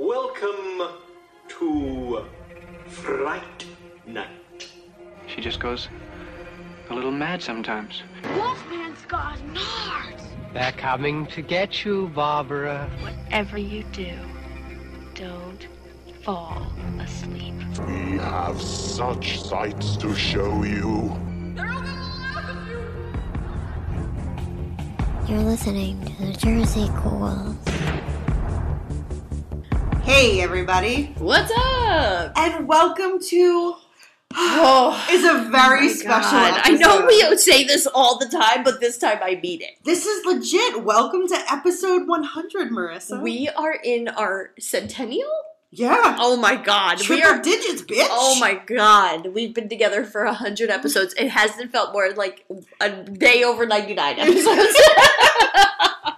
Welcome to Fright Night. She just goes a little mad sometimes. Wolfman's got nards. They're coming to get you, Barbara. Whatever you do, don't fall asleep. We have such sights to show you. You're listening to the Jersey Ghouls. Hey, everybody, What's up? and welcome to. Oh, is a very my special. I know we say this all the time, but this time I mean it. This is legit. Welcome to episode 100, Marissa. We are in our centennial. yeah, Oh my god, we triple are. digits, bitch. Oh my god, we've been together for a hundred episodes. It hasn't felt more like a day over ninety nine episodes.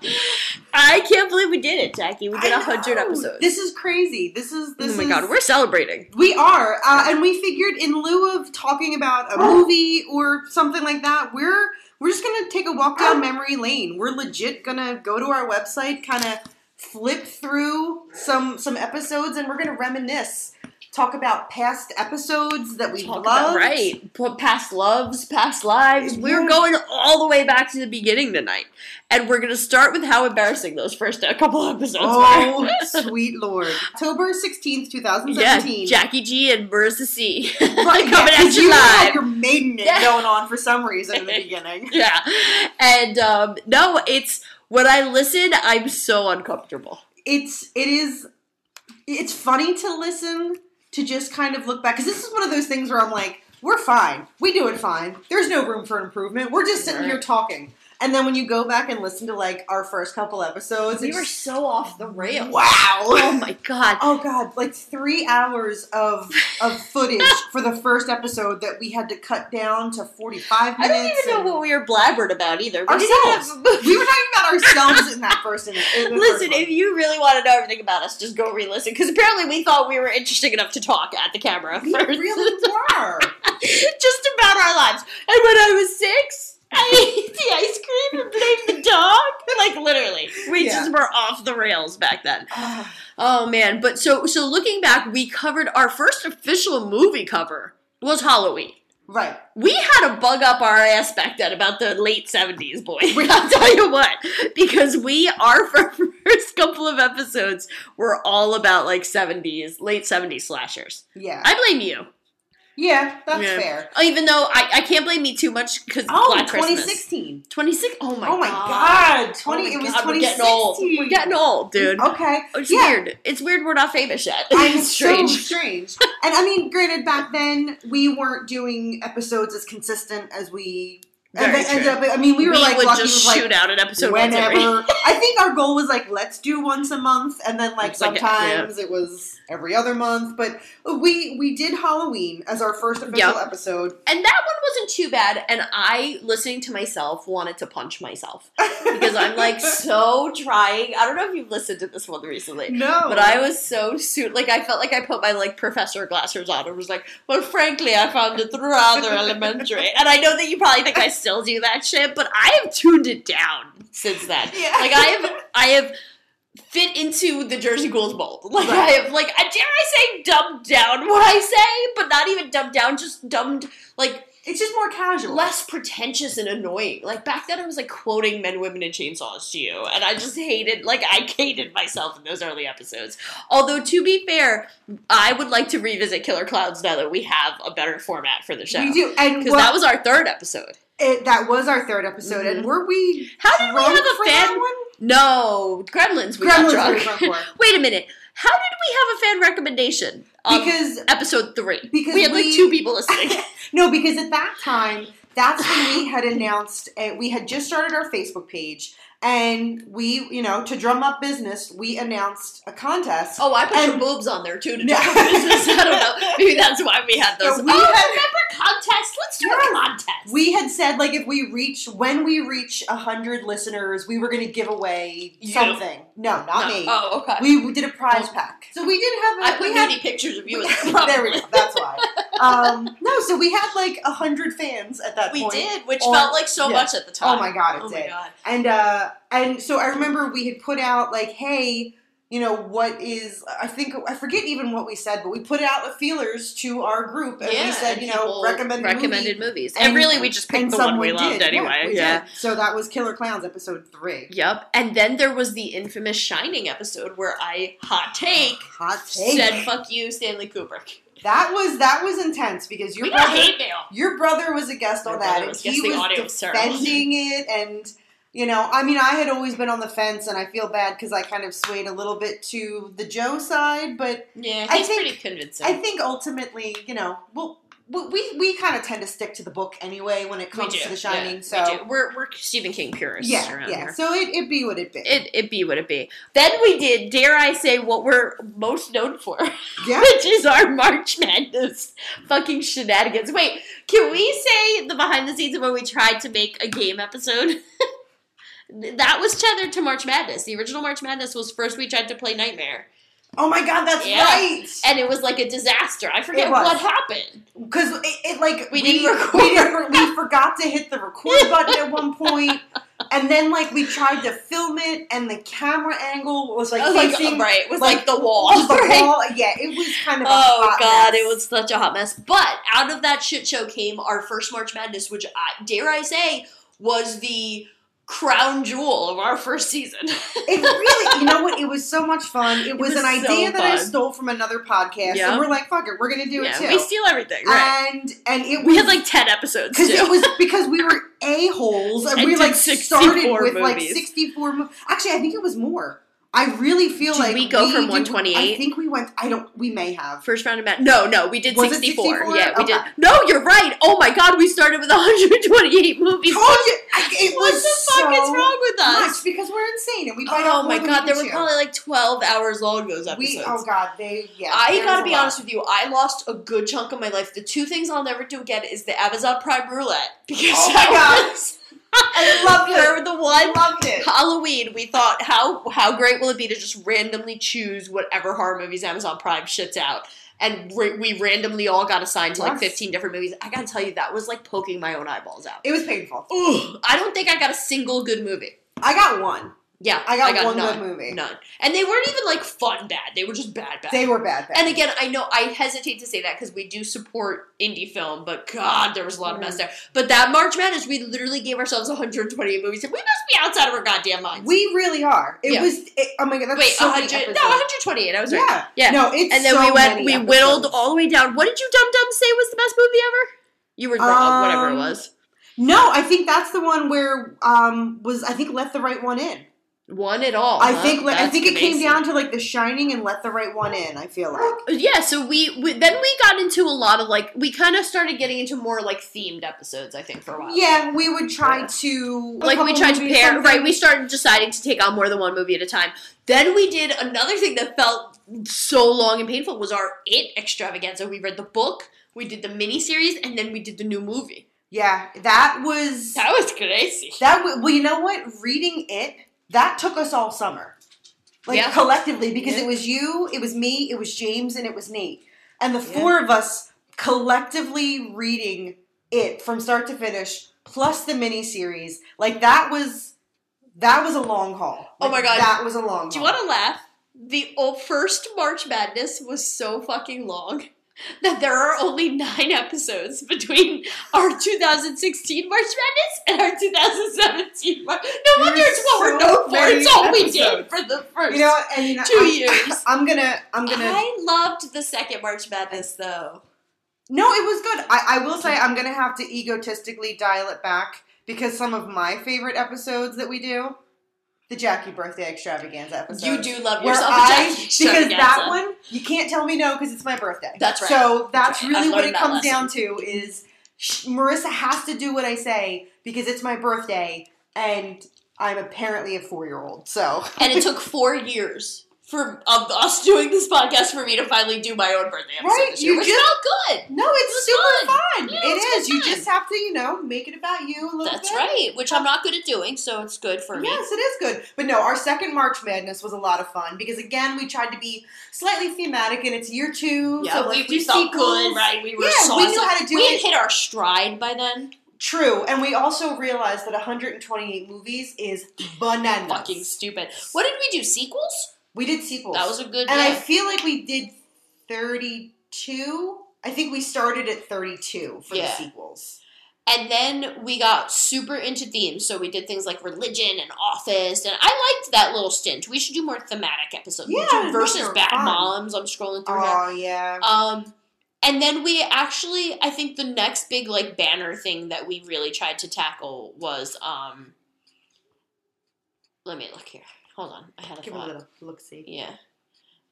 I can't believe we did it, Jackie. We did a hundred episodes. This is crazy. This is this oh my is. god, we're celebrating. we are, uh, and we figured in lieu of talking about a movie or something like that, we're we're just gonna take a walk down memory lane. We're legit gonna go to our website, kind of flip through some some episodes, and we're gonna reminisce, talk about past episodes that we Talk loved. about right, P- past loves, past lives. We're going all the way back to the beginning tonight, and we're gonna start with how embarrassing those first a couple episodes Oh, were. sweet lord! October sixteenth, 2017. yeah. Jackie G and Marissa C. Right, coming yeah, at you live. your maiden it Yeah. going on for some reason in the beginning. yeah, and um, no, it's when I listen, I'm so uncomfortable. It's it is it's funny to listen to just kind of look back because this is one of those things where I'm like, we're fine, we do it fine. There's no room for improvement. We're just sitting here talking, and then when you go back and listen to like our first couple episodes, We were so off the rails. wow. Oh my god. Oh god, like three hours of of footage for the first episode that we had to cut down to forty five minutes. I don't even know what we were blabbered about either. We ourselves. we were talking about ourselves in that first. In, in Listen, first if you really want to know everything about us, just go re-listen. Because apparently we thought we were interesting enough to talk at the camera we first. really were. just about our lives. And when I was six, I ate the ice cream and blamed the dog. Like literally, we Yeah. just were off the rails back then. Ah. Oh man! But so so looking back, we covered our first official movie cover was Halloween. right. We had to bug up our ass back then about the late seventies, boy. I'll tell you what, because we are our first couple of episodes were all about like seventies, late seventies slashers. Yeah. I blame you. Yeah, that's Yeah. fair. Oh, even though I, I can't blame me too much because Oh, Black Christmas. 2016. 26? Oh my Oh my god. god, 20 Oh my it was God, we're getting old. We're getting old, dude. Okay. It's yeah. weird. It's weird we're not famous yet. I'm it's strange. so strange. and I mean, granted, back then we weren't doing episodes as consistent as we Very and then ended true. up. I mean, we were like would lucky just with, shoot like out an episode whenever. I think our goal was like let's do once a month, and then like It's like, sometimes it was every other month. But we we did Halloween as our first official Yep. episode. And that one wasn't too bad. And I, listening to myself, wanted to punch myself because I'm like so trying. I don't know if you've listened to this one recently. no, But I was so suit like I felt like I put my like professor glasses on and was like, well, frankly, I found it rather elementary. And I know that you probably think I still do that shit, but I have tuned it down since then. Yeah. Like I have, I have fit into the Jersey Ghouls mold. Like I have, like I dare I say, dumbed down what I say, but not even dumbed down, just dumbed like it's just more casual. less pretentious and annoying. Like back then, I was like quoting "Men, Women, and Chainsaws" to you, and I just hated, like, I hated myself in those early episodes. Although to be fair, I would like to revisit Killer Clowns now that we have a better format for the show. we do, and because well, that was our third episode. it, that was our third episode. And Mhm. were we? How did we have a fan- one? No, Gremlins. We Gremlins got we drunk. drunk. Wait a minute. How did we have a fan recommendation? Because episode three. because we had like we- two people listening. No, because at that time, that's when we had announced, uh, we had just started our Facebook page, and we, you know, to drum up business, we announced a contest. Oh, I put And- your boobs on there too to Yeah. do business. I don't know. Maybe that's why we had those. Yeah, we oh, had- remember contest? Let's do Yes. a contest. We had said like if we reach when we reach a hundred listeners, we were going to give away You. something. No, not No. me. Oh, okay. We, did a prize pack, so we did have. A, I put we had, pictures of you. we- there we go. That's why. Um, no, so we had like a hundred fans at that We point. did, which Or- felt like so yeah. much at the time. Oh my god, it Oh did. my god. And uh and so I remember we had put out like, hey, you know, what is I think I forget even what we said, but we put out the feelers to our group and yeah, we said, and you know, people recommended recommended movie. movies, and, really we just picked and the one we someone loved did. anyway. Yeah. did. So that was Killer Clowns episode three. Yep. And then there was the infamous Shining episode where I hot take Hot take. said "fuck you, Stanley Kubrick." that was that was intense because your we brother hate mail. your brother was a guest on that and was he was defending it and you know i mean i had always been on the fence and i feel bad because i kind of swayed a little bit to the joe side but Yeah, I he's think- pretty convincing. i think ultimately you know well we we, we kind of tend to stick to the book anyway when it comes to the shining yeah, so we do. we're we're Stephen King purists yeah around yeah here. so it, it be what it be It it be what it be. Then we did, dare I say, what we're most known for, yeah which is our March Madness fucking shenanigans. Wait, can we say the behind the scenes of when we tried to make a game episode? that was tethered to March Madness. The original March Madness was first we tried to play Nightmare, oh my god that's Yeah. right and it was like a disaster. I forget what happened. because it, it like We we didn't we, record. didn't- we forgot to hit the record button at one point, and then like we tried to film it, and the camera angle was like was like, uh, right, it was like, like, the wall. the right? wall. Yeah, it was kind of. Oh god, mess. it was such a hot mess. But out of that shit show came our first March Madness, which I, dare I say was the crown jewel of our first season. It really, you know what? It was so much fun. It, was, was an idea so that I stole from another podcast, Yeah. and we're like, "Fuck it, we're gonna do yeah, it too." we steal everything, right? and and it was we had like ten episodes because it was because we were a holes and, And we like started with like sixty four. Mo- Actually, I think it was more. I really feel Did like we go from 128? I think we went. I don't. We may have. First round of Mad. No, no, we did 64. 64? Yeah, we did. No, you're right. Oh my god, we started with 128 movies. Told you, it what was the fuck so is wrong with us? because we're insane and we bite Oh my god, there were probably like 12 hours long those episodes. We oh god, they yeah. I gotta be honest with you. I lost a good chunk of my life. The two things I'll never do again is the Amazon Prime roulette because Oh my God. was- I loved it. for the one loved it. Halloween. We thought how how great will it be to just randomly choose whatever horror movies Amazon Prime shits out. And ra- we randomly all got assigned to like Yes. 15 different movies. I gotta tell you, that was like poking my own eyeballs out. It was painful. Ugh, I don't think I got a single good movie. I got one. Yeah, I got one none, good movie. None. And they weren't even like fun bad. They were just bad bad. They were bad. bad. And again, I know I hesitate to say that because we do support indie film, but God, there was a lot of Mm. mess there. But that March Madness, we literally gave ourselves 128 movies, and we must be outside of our goddamn minds. we really are. It Yeah. was. It, oh my god, that's Wait, so many 100, no, 128. I was right. Yeah, Yeah. No, it's and then so we went, we episodes. whittled all the way down. What did you dum dum say was the best movie ever? You were wrong, whatever it Um, was. No, I think that's the one where um was I think let the right one in. One at all. I huh? think I think it came down to like The Shining and let the right one in. I feel like. Uh, yeah, so we, we then we got into a lot of like we kind of started getting into more like themed episodes. I think for a while. Yeah, we would try Yeah. to like we tried to pair right we started deciding to take on more than one movie at a time then we did another thing that felt so long and painful was our it extravaganza we read the book we did the mini series, and then we did the new movie Yeah, that was that was crazy that. w- Well, you know what? Reading it that took us all summer, like Yeah. collectively, because Yeah. it was you, it was me, it was James, and it was Nate, and the four of us collectively reading it from start to finish, plus the mini series. Like that was that was a long haul. Oh my God. that was a long. do you want to laugh the old first march madness was so fucking long that there are only nine episodes between our 2016 March Madness and our 2017 March. No wonder it's what we're known for. It's all we did for the first You know, and you know, 2 I'm, years. I'm gonna, I'm gonna. I loved the second March Madness though. No, it was good. I, I will say I'm gonna have to egotistically dial it back because some of my favorite episodes that we do, the Jackie birthday extravaganza episode. You do love yourself I, because that one you can't tell me no because it's my birthday. That's right. So that's That's right. really what it comes down to is Marissa has to do what I say because it's my birthday and I'm apparently a four year old. So and it took four years for of us doing this podcast for me to finally do my own birthday episode Right, this year, you which just- good. no, it's was super fun. fun. Yeah, it's is. You fun. just have to, you know, make it about you a little That's bit. right, which I'm not good at doing, so it's good for me. Yes, it is good. But no, our second March Madness was a lot of fun because again, we tried to be slightly thematic, and it's year two. Yeah, so we, like we do felt sequels. good, right? We were Yeah, saucy. we knew how to do We it. had hit our stride by then. True, and we also realized that 128 movies is bananas. Fucking stupid. What did we do? Sequels? We did sequels. That was a good. and I feel like we did 32. I think we started at 32 for Yeah. the sequels. And then we got super into themes, so we did things like religion and office, and I liked that little stint. We should do more thematic episodes. Yeah, versus bad fun. moms. I'm scrolling through. Oh yeah. Um, and then we actually, I think the next big like banner thing that we really tried to tackle was um. Let me look here. Hold on, I had a Give it a thought. little look see. Yeah.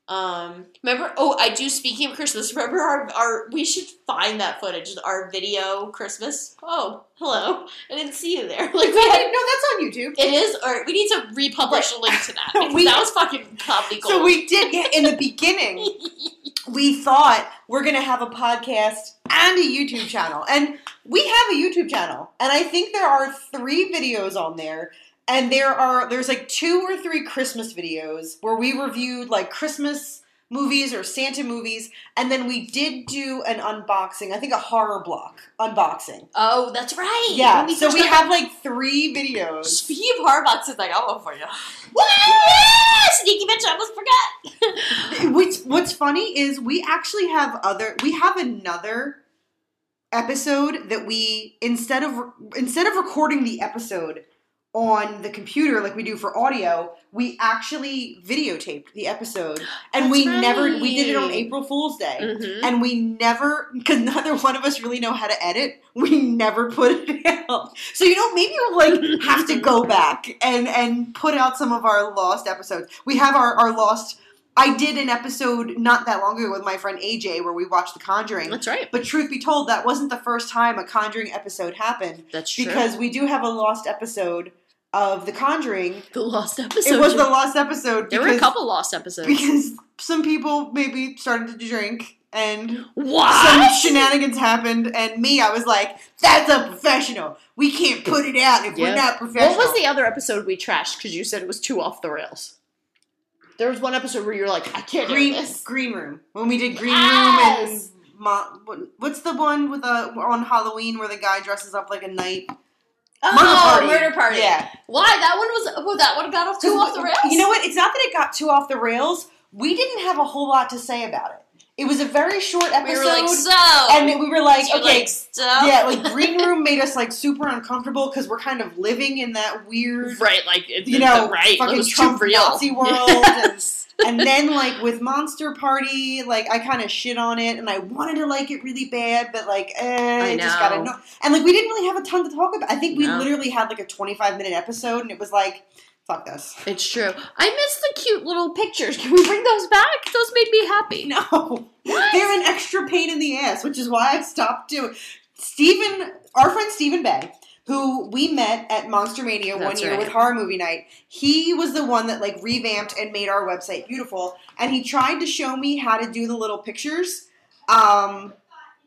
Um. Remember? Oh, I do. Speaking of Christmas, remember our our. We should find that footage. Our video Christmas. Oh, hello. I didn't see you there. Like we No, had. that's on YouTube. It is, or we need to republish a link to that. because We- that was fucking comedy gold. So we did in the beginning. we thought we're gonna have a podcast and a YouTube channel, and we have a YouTube channel, and I think there are three videos on there, and there are there's like two or three Christmas videos where we reviewed like Christmas movies or Santa movies, and then we did do an unboxing. I think a horror block unboxing. oh, that's right. Yeah, When so we have like three videos. Speaking of hard boxes, I got one for you. Woo! Sneaky bitch, I almost forgot. What's What's funny is we actually have other. We have another episode that we instead of instead of recording the episode on the computer like we do for audio, we actually videotaped the episode, and That's we never we did it on. April Fool's Day. Mhm. And we never, because neither one of us really know how to edit. We never put it out. So you know, maybe we'll like have to go back and and put out some of our lost episodes. We have our our lost. I did an episode not that long ago with my friend AJ where we watched The Conjuring. That's right. But truth be told, that wasn't the first time a Conjuring episode happened That's true. because we do have a lost episode of The Conjuring. the lost episode. it was the lost episode. There because, were a couple lost episodes. because some people maybe started to drink and what? some shenanigans happened, and me, I was like, "That's unprofessional. We can't put it out if Yeah. we're not professional." What was the other episode we trashed because you said it was too off the rails? There was one episode where you were like, I can't green do this. green room when we did green Yes! room and what's the one with a on Halloween where the guy dresses up like a knight? Oh, Murder Party. murder party. Yeah. Why that one was? Well, that one got off too off the rails. You know what? It's not that it got too off the rails. We didn't have a whole lot to say about it. It was a very short episode, We like, so, and we were like, were okay, like, so? yeah, like green room made us like super uncomfortable because we're kind of living in that weird right, like it, you know, the right, fucking Trump. Nazi world. Yes. and then like with Monster Party, like I kind of shit on it, and I wanted to like it really bad, but like, eh, I I just gotta know. know. And like we didn't really have a ton to talk about. I think we No. literally had like a twenty-five minute episode, and it was like, fuck this. It's true. I miss the cute little pictures. Can we bring those back? Those made me happy. No, they're an extra pain in the ass, which is why I stopped doing. Stephen, our friend Stephen Bay, who we met at Monster Mania one year right. with Horror Movie Night, he was the one that like revamped and made our website beautiful. And he tried to show me how to do the little pictures, um,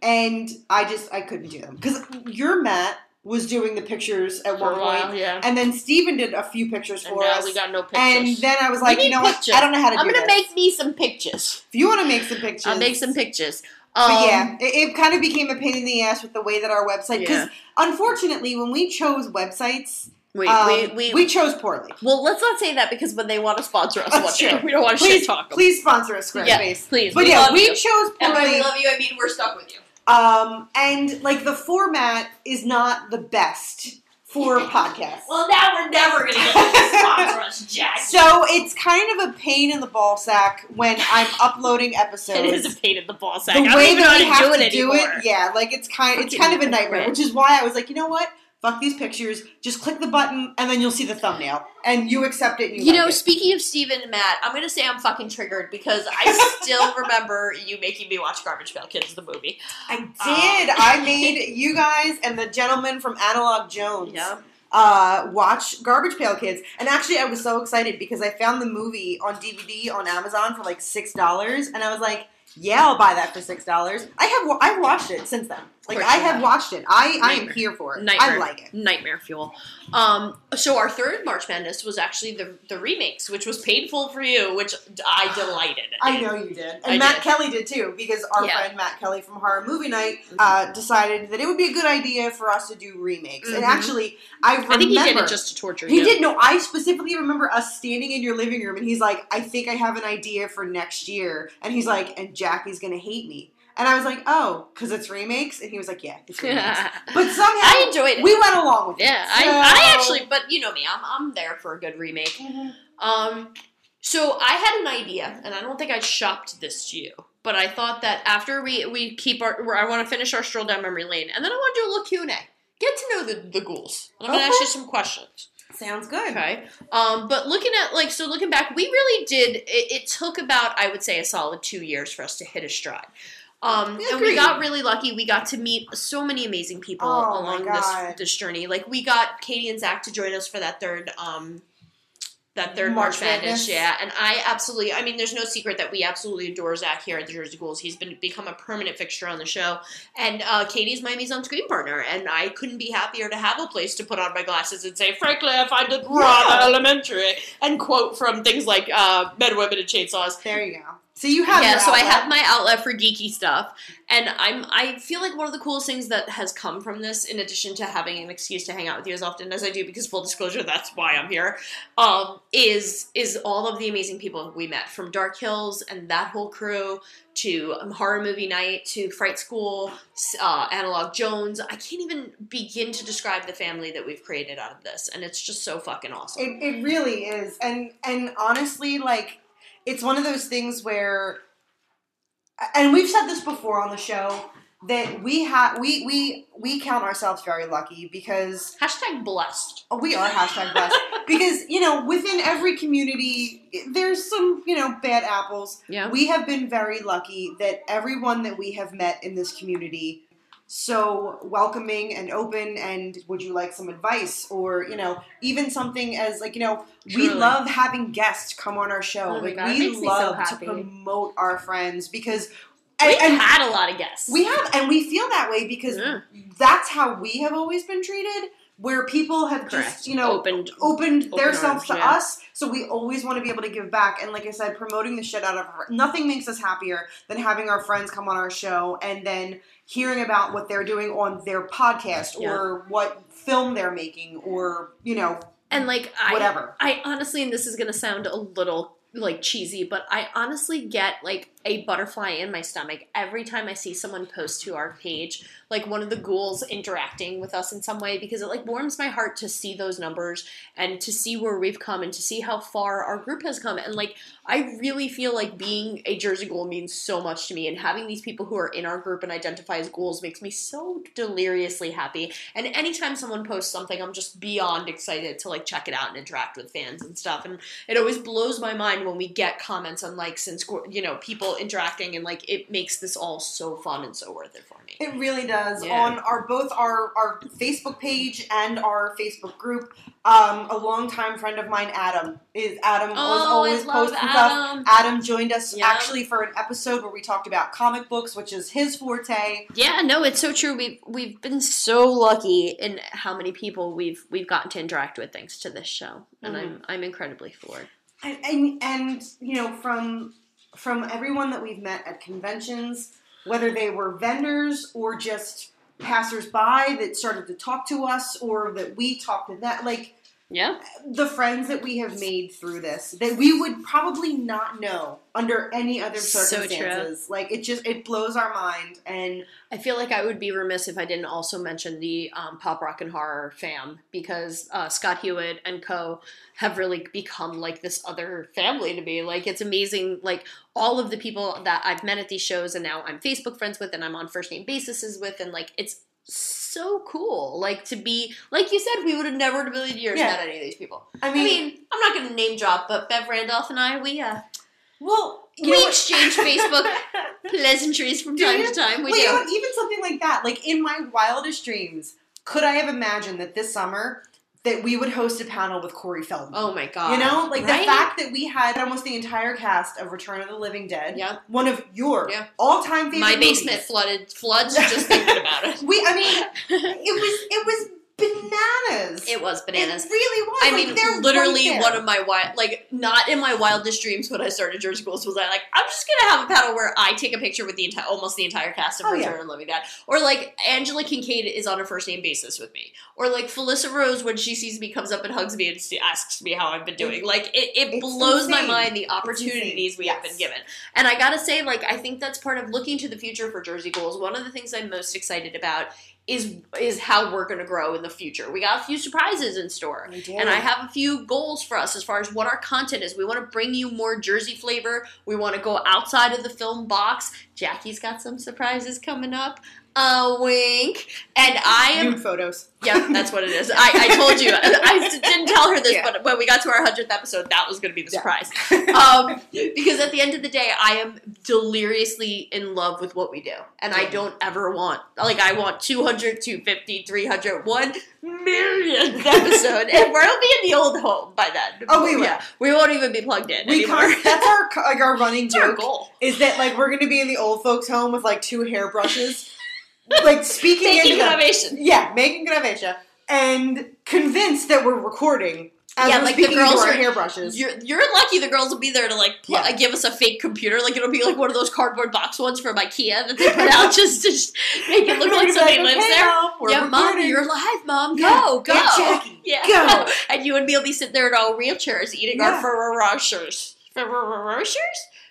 and I just I couldn't do them because your Matt was doing the pictures at For one a point, yeah. and then Stephen did a few pictures And for now us. we got no pictures. and then I was like, you need know what? I don't know how to I'm do gonna this. make me some pictures. If you want to make some pictures, I'll make some pictures. But Um, yeah, it, it kind of became a pain in the ass with the way that our website. Because Yeah. unfortunately, when we chose websites, We, Um, we, we, we chose poorly. well, let's not say that because when they want to sponsor us That's true. we don't want to Please, shit talk them. please sponsor us, Squarespace. Yeah, please. But we yeah, we you. chose And by poorly. we love you, I mean we're stuck with you. Um, and like the format is not the best for podcasts. Well, now we're never going to get them to sponsor us, Jack. So it's kind of a pain in the ball sack when I'm uploading episodes. it is a pain in the ball sack. the I don't way even know that we to have do it to do anymore. it, yeah, like it's kind, it's kind of a nightmare. Which is why I was like, you know what? Fuck these pictures. Just click the button, and then you'll see the thumbnail, and you accept it. And you, You like know, it. speaking of Steven and Matt, I'm to say I'm fucking triggered because I still remember you making me watch Garbage Pail Kids, the movie. I did. I made you guys and the gentleman from Analog Jones. Yeah. uh, watch Garbage Pail Kids. And actually, I was so excited because I found the movie on DVD on Amazon for like six dollars, and I was like, "Yeah, I'll buy that for six dollars." I have I've watched it since then. Like I have watched it. I I am here for it. Nightmare. I like it. Nightmare fuel. Um, so our third March Madness was actually the the remakes, which was painful for you, which I delighted. I know you did, and I Matt did. Kelly did too, because our Yeah. friend Matt Kelly from Horror Movie Night uh, decided that it would be a good idea for us to do remakes. And Mhm. actually, I remember I think he did it just to torture He you. did. No, I specifically remember us standing in your living room, and he's like, "I think I have an idea for next year," and he's like, "And Jackie's gonna hate me." And I was like, "Oh, because it's remakes," and he was like, "Yeah, it's remakes." but somehow I enjoyed it. We went along with Yeah, it. I, So- I actually, but you know me, I'm, I'm there for a good remake. Mm-hmm. Um, so I had an idea, and I don't think I shopped this to you, but I thought that after we we keep our, I want to finish our stroll down memory lane, and then I want to do a little Q and A, get to know the the ghouls. And I'm gonna ask you some questions. Sounds good. Okay. Um, but looking at like so looking back, we really did. It, it took about I would say a solid two years for us to hit a stride. Um, and we got really lucky. We got to meet so many amazing people Oh, along this this journey. Like we got Katie and Zach to join us for that third um that third March, March Madness, Madness. yeah. And I absolutely, I mean, there's no secret that we absolutely adore Zach here at the Jersey Ghouls. He's been become a permanent fixture on the show, and uh, Katie's my mise on screen partner. And I couldn't be happier to have a place to put on my glasses and say, "Frankly, I find it rather Yeah. elementary," and quote from things like uh, "Men, Women, and Chainsaws." There you go. So you have yeah, so I have my outlet for geeky stuff, and I'm I feel like one of the coolest things that has come from this, in addition to having an excuse to hang out with you as often as I do, because full disclosure, that's why I'm here, um, is is all of the amazing people we met from Dark Hills and that whole crew to um, horror movie night to Fright School, uh, Analog Jones. I can't even begin to describe the family that we've created out of this, and it's just so fucking awesome. It, it really is, and and honestly, like it's one of those things where, and we've said this before on the show that we have we we we count ourselves very lucky because Hashtag blessed. Oh, we are hashtag blessed because you know within every community there's some you know bad apples. Yeah. We have been very lucky that everyone that we have met in this community so welcoming and open and would you like some advice? Or you know even something as like you know we love having guests come on our show. Oh like God, we me so love to promote our friends because We've and, and had a lot of guests. we have and we feel that way because Yeah. that's how we have always been treated where people have Correct. just you know Opened- opened open their selves to yeah. us so we always want to be able to give back and like i said promoting the shit out of her nothing makes us happier than having our friends come on our show and then hearing about what they're doing on their podcast Yeah. or what film they're making or you know and like I, Whatever. I honestly, and this is gonna sound a little like cheesy, but I honestly get like a butterfly in my stomach every time I see someone post to our page, like one of the ghouls interacting with us in some way, because it like warms my heart to see those numbers and to see where we've come and to see how far our group has come. And like I really feel like being a Jersey Ghoul means so much to me, and having these people who are in our group and identify as ghouls makes me so deliriously happy. And anytime someone posts something, I'm just beyond excited to like check it out and interact with fans and stuff. And it always blows my mind when we get comments and likes and you know, people interacting, and like it makes this all so fun and so worth it for me. It really does. Yeah. On our both our our Facebook page and our Facebook group, um, a longtime friend of mine, Adam, is Adam was Oh, I always posting Adam. stuff. Adam joined us Yeah. actually for an episode where we talked about comic books, which is his forte. Yeah, no, it's so true. We've we've been so lucky in how many people we've we've gotten to interact with thanks to this show, and I'm I'm incredibly floored. And, and and you know from from everyone that we've met at conventions, whether they were vendors or just passersby that started to talk to us, or that we talked to that, like Yeah. the friends that we have made through this that we would probably not know under any other So circumstances. like it just it blows our mind and I feel like I would be remiss if I didn't also mention the um, pop rock and horror fam because uh, Scott Hewitt and co have really become like this other family to me. Like it's amazing. Like all of the people that I've met at these shows and now I'm Facebook friends with and I'm on first name basis with and like it's so cool. Like to be like you said, we would have never in a million years Yeah. met any of these people. I I mean, mean, I'm not going to name drop, but Bev Randolph and I, we uh, well we exchange Facebook pleasantries from Do time you? to time. We well, do. you know even something like that like in my wildest dreams could I have imagined that this summer that we would host a panel with Corey Feldman Oh my god! You know, like Right? the fact that we had almost the entire cast of Return of the Living Dead. Yeah. One of your Yeah. all-time favorite. my basement movies. flooded floods just thinking about it. We, I mean, it was it was bananas. It was bananas. It really was. I Like, mean, they're literally right one of my wild, like, not in my wildest dreams when I started Jersey Ghouls was I like, I'm just gonna have a panel where I take a picture with the entire, almost the entire cast of Oh, Return yeah. the Living Dead, or like Angela Kincaid is on a first name basis with me, or like Felissa Rose when she sees me comes up and hugs me and asks me how I've been doing. Like, it, it blows my mind the opportunities we have been given. And I gotta say, like, I think that's part of looking to the future for Jersey Ghouls. One of the things I'm most excited about is is how we're gonna grow in the future. We got a few surprises in store. And I have a few goals for us as far as what our content is. We want to bring you more Jersey flavor. We want to go outside of the film box. Jackie's got some surprises coming up. A wink. And I am nude photos. yeah, that's what it is. I, I told you. I didn't tell her this, Yeah. but when we got to our hundredth episode, that was going to be the Yeah. surprise. Um, because at the end of the day, I am deliriously in love with what we do, and I don't ever want like I want 200, 250, 300, 1 millionth episode, and we'll be in the old home by then. Oh, we will. Yeah, we won't even be plugged in We anymore. that's our like our running That's our joke goal. is that like we're gonna be in the old folks' home with like two hairbrushes, like speaking Making into them. innovation. Yeah, making Gravetia, and convinced that we're recording as Yeah, like the girls are- hairbrushes. You're, you're lucky the girls will be there to like pl- Yeah. give us a fake computer. Like it'll be like one of those cardboard box ones from IKEA that they put out just to just make it look like somebody like, lives "Okay, there. Yeah, mom, you're live, mom. Yeah. Go, go. Aunt Jackie, yeah, go. and you and me'll be sitting there in our wheelchairs eating our Yeah. Ferrero Rochers. Ferrero Rochers?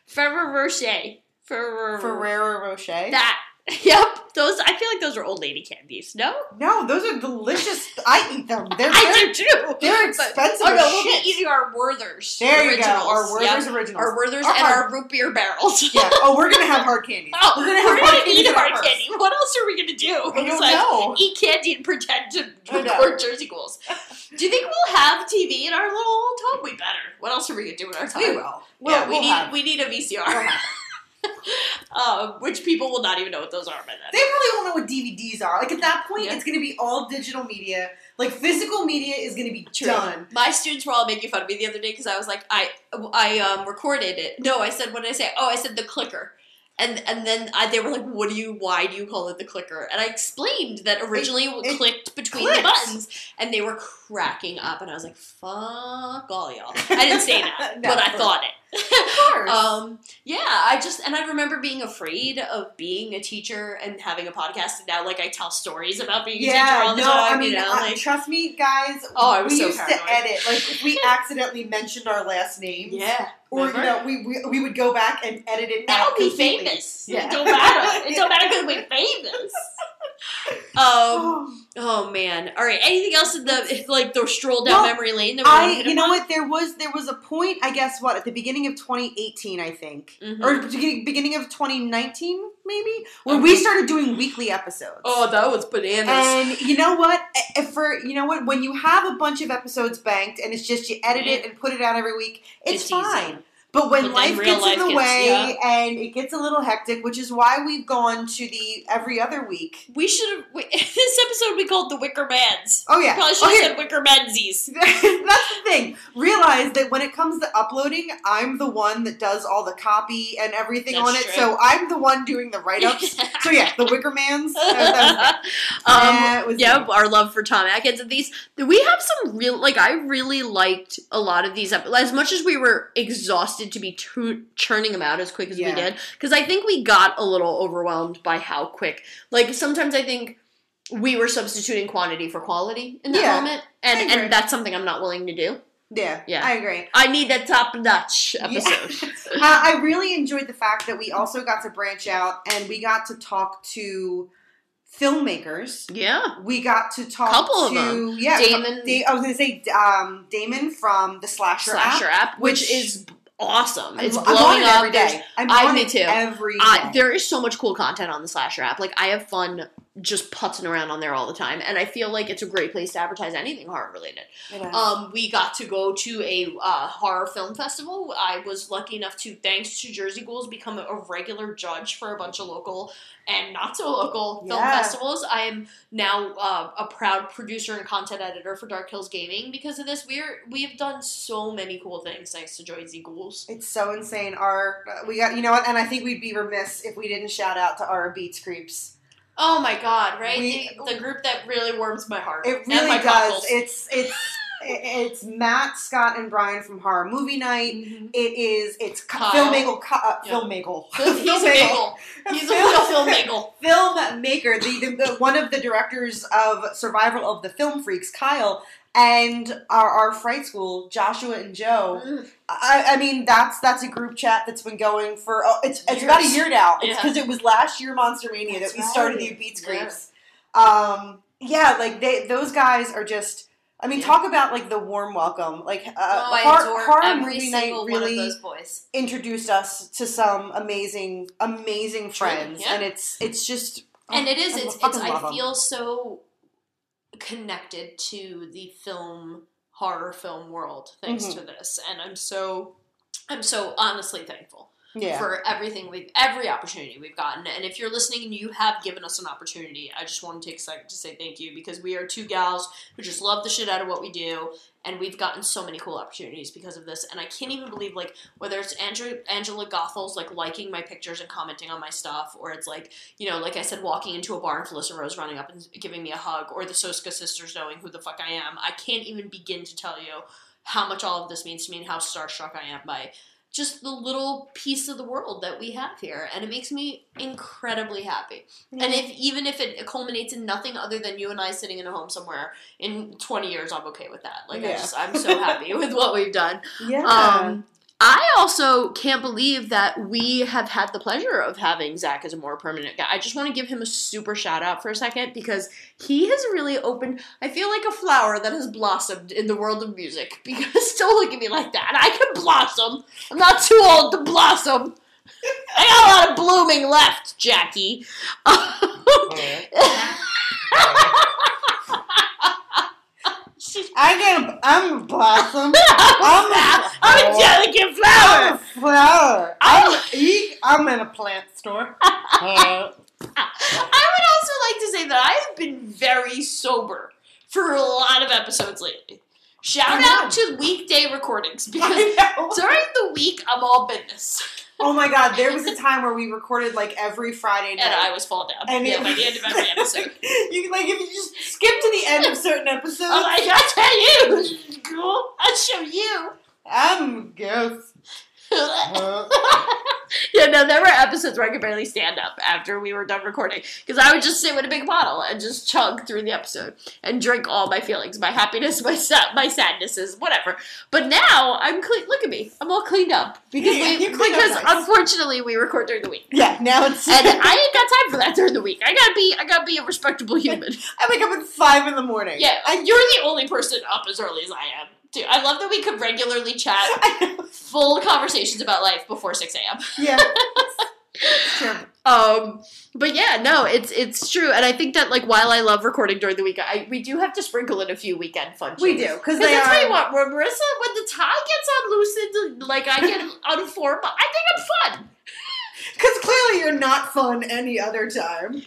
Ferrero Rocher. Ferrero Rocher. That. Yep. Those. I feel like those are old lady candies. No. no, those are delicious. I eat them. They're I do too. they're But- expensive. Oh no, we'll shit. be eating our Werther's. There you go. originals. Our Werther's Yep. originals. Our Werther's Our and hard- our root beer barrels. Yeah. Oh, we're gonna have hard candies. Oh, we're gonna have hard candies eat hard purse. candy. What else are we gonna do? I don't besides know. Eat candy and pretend to record Jersey Ghouls. Do you think we'll have TV in our little old home? We better. What else are we gonna do in our time? We will. We'll, yeah, we we'll need have. we need a VCR. Um, which people will not even know what those are by then. They probably won't know what DVDs are. Like at that point, Yeah. it's going to be all digital media. Like physical media is going to be True. done. My students were all making fun of me the other day because I was like, I I um, recorded it. No, I said, what did I say? Oh, I said the clicker. And and then I, they were like, what do you, why do you call it the clicker? And I explained that originally it, it clicked between clicks. the buttons. And they were cracking up. And I was like, fuck all y'all. I didn't say that, No, but I thought it. Of course. Um, yeah, I just and I remember being afraid of being a teacher and having a podcast, and now like I tell stories about being a teacher yeah, all the no, time. I mean, you know, uh, like trust me, guys. Oh, I was we so used paranoid. to edit. Like we accidentally mentioned our last names, yeah, or you know, we, we we would go back and edit it. Now out be completely. famous. Yeah. It don't matter. It don't matter because we're famous. Um. Oh man. All right. Anything else in the like the stroll down Well, memory lane that I, you know what? There was there was a point. I guess what at the beginning of 2018, I think, Mhm. or beginning of 2019, maybe, when we started doing weekly episodes. Oh, that was bananas. And you know what? For you know what, when you have a bunch of episodes banked and it's just you edit it and put it out every week, it's, It's easy. But when But life gets life in the gets- way yeah. and it gets a little hectic, which is why we've gone to the every other week. we should have this episode we called the Wicker Mans. Oh yeah, Probably should have Okay. said Wicker Mansies. That's the thing. Realize that when it comes to uploading, I'm the one that does all the copy and everything That's on it. true. So I'm the one doing the write ups. so yeah, the Wicker Man's. That, that um, yeah, our love for Tom Atkins and these. We have some real like I really liked a lot of these episodes. As much as we were exhausted to be tu- churning them out as quick as we did, because I think we got a little overwhelmed by how quick. Like sometimes I think we were substituting quantity for quality in that Yeah, moment, and and that's something I'm not willing to do. Yeah, Yeah. I agree. I need a top notch Yeah. episode. Uh, I really enjoyed the fact that we also got to branch out and we got to talk to filmmakers. yeah. We got to talk Couple of to them. yeah, Damon- Da- I was gonna say um, Damon from the Slasher, Slasher app, app, which, is awesome. I'm, It's I'm blowing on it up. every There's- I'm I- on me it too. Every day. I, there is so much cool content on the Slasher app. Like I have fun just putzing around on there all the time, and I feel like it's a great place to advertise anything horror related. Um, we got to go to a uh, horror film festival. I was lucky enough to, thanks to Jersey Ghouls, become a, regular judge for a bunch of local and not so local film Yeah. festivals. I am now uh, a proud producer and content editor for Dark Hills Gaming because of this. We're we have done so many cool things thanks to Jersey Ghouls. It's so insane. Our uh, we got you know what, and I think we'd be remiss if we didn't shout out to our Beats Creeps. Oh my god! Right, We- the, the group that really warms my heart. It really does. It's it's it's Matt, Scott, and Brian from Horror Movie Night. Mhm. It is it's Kyle. Phil Magel, uh, Yeah. Phil Magel, He's a bagel. He's a real filmmaker, the, the, the one of the directors of Survival of the Film Freaks, Kyle, and our, our fright school, Joshua and Joe. I, I mean, that's that's a group chat that's been going for oh, it's it's about a year now. It's Yeah. because it was last year Monster Mania that we started right. the Beats Yeah. Um, yeah, like they those guys are just. I mean, Yeah. talk about like the warm welcome. Like uh, oh, I Har- adore Horror Movie Night really one of those boys. introduced us to some amazing, amazing friends, yeah. and it's it's just and it is I it's, it's i feel so connected to the film horror film world thanks Mhm. to this and i'm so i'm so honestly thankful yeah. for everything we've every opportunity we've gotten. And if you're listening and you have given us an opportunity i just want to take a second to say thank you because we are two gals who just love the shit out of what we do and we've gotten so many cool opportunities because of this. And i can't even believe like whether it's Andrew, angela Goethals like liking my pictures and commenting on my stuff or it's like you know like i said walking into a bar and felissa rose running up and giving me a hug or the soska sisters knowing who the fuck i am. I can't even begin to tell you how much all of this means to me and how starstruck i am by just the little piece of the world that we have here and it makes me incredibly happy. And if even if it culminates in nothing other than you and i sitting in a home somewhere in 20 years i'm okay with that. Like i just i'm so happy with what we've done. Yeah. um, I also can't believe that we have had the pleasure of having Zach as a more permanent guy. I just want to give him a super shout out for a second because he has really opened. I feel like a flower that has blossomed in the world of music. Because don't look at me like that. I can blossom. I'm not too old to blossom. I got a lot of blooming left, Jackie. She's I get. I'm a blossom. I'm, I'm a, I'm a delicate I'm flower. a flower. I'm a, e- I'm in a plant store. Uh, I would also like to say that I have been very sober for a lot of episodes lately. Shout out to weekday recordings because during the week I'm all business Oh my god, there was a time where we recorded like every Friday night. and I was fall down. And yeah, it- by the end of every episode. you like if you just skip to the end of certain episodes. I'm like, I'll tell you, girl, I'll show you. I'm a ghost. Yeah, no, there were episodes where I could barely stand up after we were done recording because I would just sit with a big bottle and just chug through the episode and drink all my feelings, my happiness, my sa- my sadnesses, whatever. But now I'm clean. Look at me, I'm all cleaned up because Yeah, we, you cleaned up because nice. unfortunately we record during the week. yeah, now it's. And I ain't got time for that during the week. I gotta be, I gotta be a respectable human. I wake up at five in the morning. Yeah, and you're the only person up as early as I am. Dude, I love that we could regularly chat full conversations about life before 6 a.m. Yeah. Terrible. Um, but yeah, no, it's it's true, and I think that like while I love recording during the week, I we do have to sprinkle in a few weekend fun. We do because that's are. tell you want. when Marissa, when the tie gets unloosened, like I get unformed, I think I'm fun. Because clearly you're not fun any other time.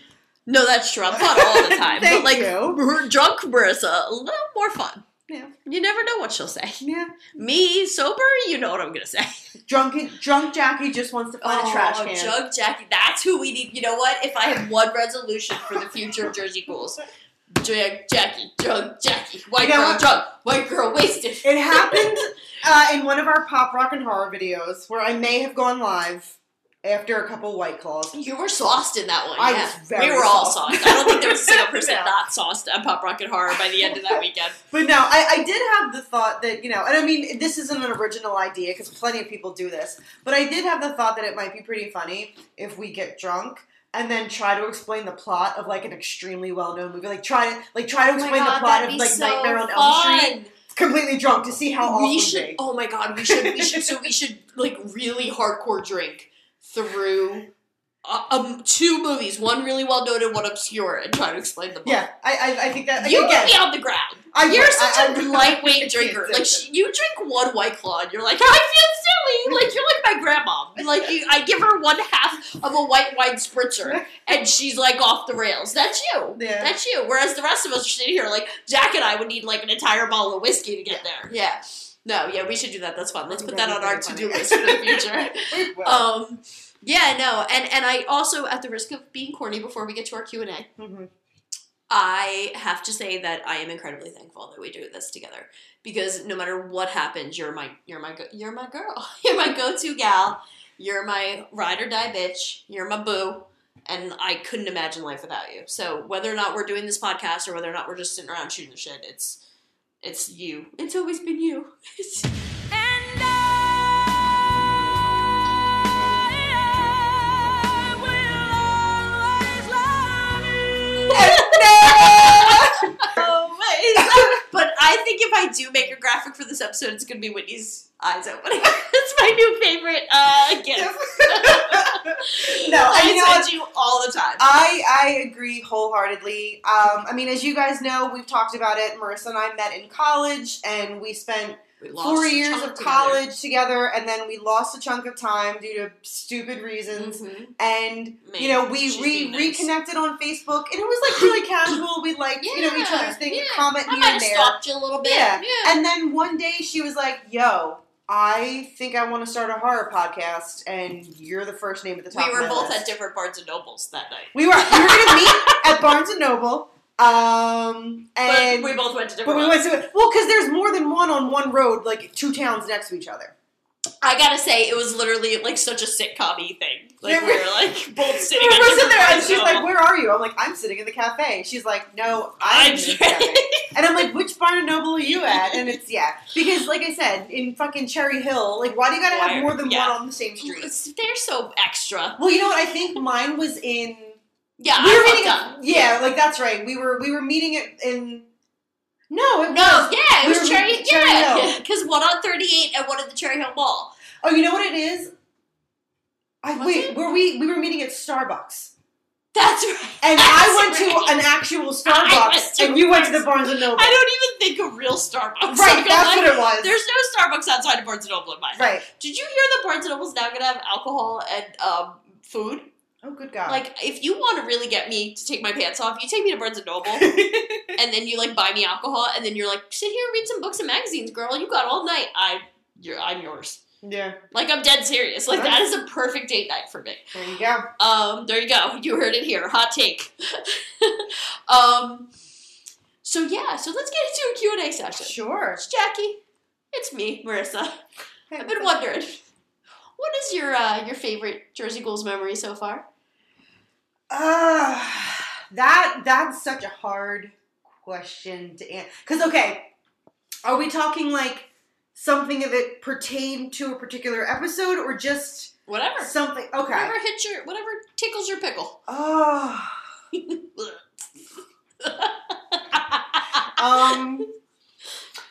No, that's true. I'm fun all the time, but like you. drunk Marissa, a little more fun. Yeah. You never know what she'll say. Yeah. Me sober, you know what I'm gonna say. Drunk, drunk Jackie just wants to find a trash can. Jug Jackie. That's who we need. You know what? If I have one resolution for the future of Jersey Ghouls, Jug Jackie, Jug Jackie, white You know girl what? drunk, white girl wasted. It happened uh, in one of our pop rock and horror videos where I may have gone live after a couple white claws. You were sauced in that one. I yeah. was very we were all sauced. sauced. I don't think there was a single person No. not sauced at Pop Rock and Horror by the end of that weekend. But no, I, I did have the thought that, you know, and I mean, this isn't an original idea because plenty of people do this, but I did have the thought that it might be pretty funny if we get drunk and then try to explain the plot of like an extremely well known movie. Like try to like try to Oh explain God, the plot of like so Nightmare on Elm Street completely drunk to see how we should. Oh my god, we should. We should. so we should like really hardcore drink through uh, um two movies, one really well known and one obscure, and try to explain them. Yeah, I, I, I think that You would be on the ground. I You're such I- a lightweight drinker. Like sh- you drink one white claw, and you're like, I feel silly. Like you're like my grandma. Like you, I give her one half of a white wine spritzer, and she's like off the rails. That's you. Yeah. That's you. Whereas the rest of us are sitting here, like Jack and I would need like an entire bottle of whiskey to get there. Yeah. No, yeah, we should do that. That's fun. Let's put that on our to do list for the future. Um, yeah, no, and and I also, at the risk of being corny, before we get to our Q and A, Mhm. I have to say that I am incredibly thankful that we do this together because no matter what happens, you're my you're my go- you're my girl, you're my go to gal, you're my ride or die bitch, you're my boo, and I couldn't imagine life without you. So whether or not we're doing this podcast or whether or not we're just sitting around shooting the shit, it's it's you. It's always been you. I think if I do make a graphic for this episode, it's going to be Whitney's eyes opening. It's my new favorite uh, gift. no, I, I you know what? you all the time. I I agree wholeheartedly. Um, I mean, as you guys know, we've talked about it. Marissa and I met in college, and we spent four years of college together, and then we lost a chunk of time due to stupid reasons. Mhm. And Man, you know, we re- nice. reconnected on Facebook, and it was like really casual. We like you know each Yeah, other's thing, yeah. comment I here and there. stalked you a little bit. Yeah. yeah. And then one day she was like, "Yo." I think I want to start a horror podcast, and you're the first name at the top. we were both list. at different Barnes and Nobles that night. We were we were gonna meet at Barnes and Noble, um, and but we both went to different. but we went to well because there's more than one on one road, like two towns next to each other. I gotta say, it was literally like such a sitcom thing. Like Yeah, we were like both sitting we were sitting there, and she's like, "Where are you?" I'm like, "I'm sitting in the cafe." She's like, "No, I'm in the cafe." And I'm like, "Which Barnes and Noble are you at?" And it's yeah, because like I said, in fucking Cherry Hill, like, why do you gotta have more than yeah. one on the same street? They're so extra. Well, you know what? I think mine was in. Yeah, we were meeting. up. Yeah, like that's right. We were we were meeting it in. No, it No, was. yeah, it We was Cherry, meeting yeah, because one on 38 and one at the Cherry Hill Mall. Oh, you know what it is? I Was wait. it? Were we? We were meeting at Starbucks, That's right. and That's I went right. to an actual Starbucks, and you went to the Barnes- and Noble. I don't even think a real Starbucks. Right, Like, that's what it was. There's no Starbucks outside of Barnes and Noble in my head. Right. Did you hear that Barnes and Noble's now gonna have alcohol and um, food? Oh, good God! Like, if you want to really get me to take my pants off, you take me to Barnes and Noble, and then you like buy me alcohol, and then you're like, sit here and read some books and magazines, girl. You got all night. I, you're, I'm yours. yeah. Like, I'm dead serious. Like, that is a perfect date night for me. There you go. Um, there you go. You heard it here. Hot take. um, so yeah, so let's get into a Q&A session. Sure. It's Jackie. It's me, Marissa. I've been wondering, what is your uh, your favorite Jersey Ghouls memory so far? Uh, that that's such a hard question to answer. Because okay, are we talking like something that pertained to a particular episode, or just Whatever. something? Okay. Whatever hits your, whatever tickles your pickle. Oh. Um.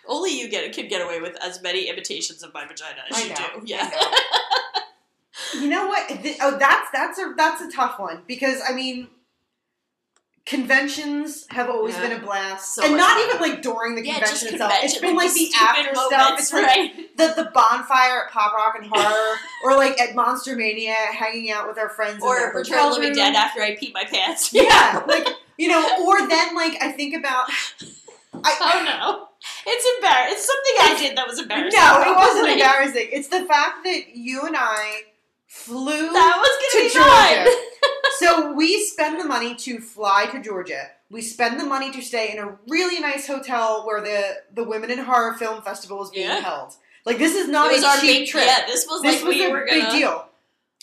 Only you get can get away with as many imitations of my vagina as I you know, do. Yeah. You know what? Oh, that's that's a that's a tough one because I mean, conventions have always Yeah. been a blast, So and not fun. even like during the Yeah, convention itself. it's been like like the after stuff. moments, It's like the the bonfire at Pop Rock and Horror, or like at Monster Mania, hanging out with our friends. Or Return of the Living. Dead after I peed my pants. Yeah, like you know, or then like I think about. I, Oh no. It's embarrassing. It's something I did that was embarrassing. No, it wasn't embarrassing. It's the fact that you and I flew That was to Georgia. so we spend the money to fly to Georgia. We spend the money to stay in a really nice hotel where the the Women in Horror Film Festival is being Yeah. held. Like this is not a our cheap big trip. Yeah, this was this like was we a were big gonna. deal.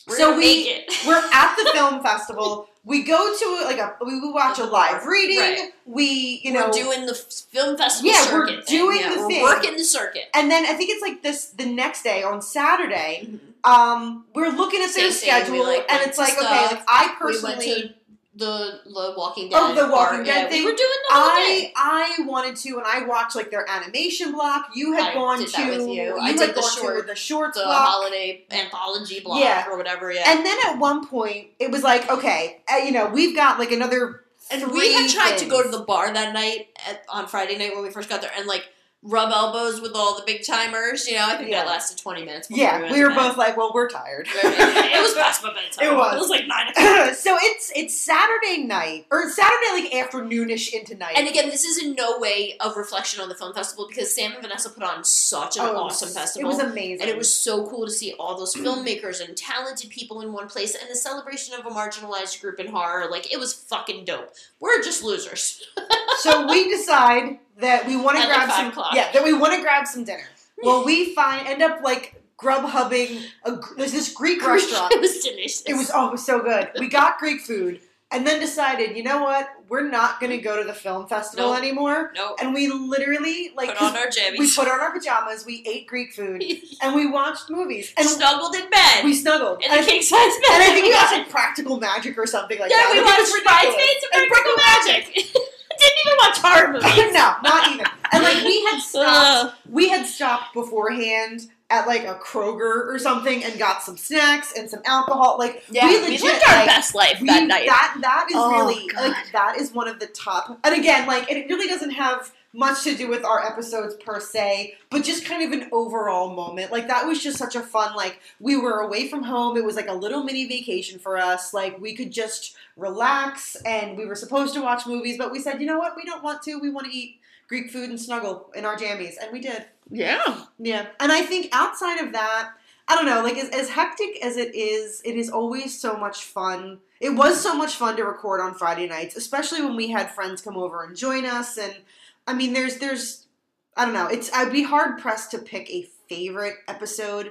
So we we're at the film festival. We go to like a we watch a live reading. Right. We you know we're doing the film festival Yeah, we're circuit. thing. doing Yeah, the we're thing. working the circuit. and then I think it's like this the next day on Saturday. Mm-hmm. Um, we're looking at their Same thing, we, schedule, like, and it's like okay, like I we personally. went to the the Walking Dead. Oh, the Walking. Dead yeah, thing. We were doing the whole. I I wanted to, and I watched like their animation block. You had I gone to with you. I had gone short- to the shorts the block. holiday anthology block Yeah. or whatever. Yeah. And then at one point, it was like, okay, uh, you know, we've got like another. And three we had tried to go to the bar that night at, on Friday night when we first got there and like rub elbows with all the big timers. You know, I think Yeah. that lasted 20 minutes. Yeah, went we were both like, well, we're tired. it was past my bedtime. It was. It was like 9 o'clock. so it's it's Saturday night or Saturday like afternoonish into night. And again, this is in no way of reflection on the film festival because Sam and Vanessa put on such an Oh, awesome festival. It was amazing, And it was so cool to see all those filmmakers and talented people in one place and the celebration of a marginalized group in horror. Like, it was fucking dope. We're just losers. so we decide that we want to grab some. o'clock. Yeah, that we want to grab some dinner. Well, we find end up like grub hubbing. A, there's this Greek restaurant. it was delicious. It was oh, it was so good. We got Greek food and then decided, you know what? We're not going to go to the film festival Nope. anymore. Nope. And we literally like Put on our jammies. we put on our pajamas, we ate Greek food, and we watched movies. And snuggled in bed. we snuggled. in And the I think- king size bed. and I think we watched like Practical Magic or something like yeah, that. Yeah, we Like, it was watched. Bridesmaids and Practical Magic. Didn't even watch horror movies. no, not even. And like we had Ugh. stopped, we had stopped beforehand at like a Kroger or something and got some snacks and some alcohol. Like Yeah, we we legit lived our like, best life we- that night. That that is Oh, really God. like that is one of the top. And again, like it really doesn't have much to do with our episodes per se, but just kind of an overall moment. Like that was just such a fun. Like we were away from home. It was like a little mini vacation for us. Like we could just relax, and we were supposed to watch movies, but we said, you know what, we don't want to. We want to eat Greek food and snuggle in our jammies, and we did. yeah. Yeah, and I think outside of that, I don't know, like as, as hectic as it is, it is always so much fun. It was so much fun to record on Friday nights, especially when we had friends come over and join us. And I mean, there's, there's, I don't know, it's, I'd be hard pressed to pick a favorite episode.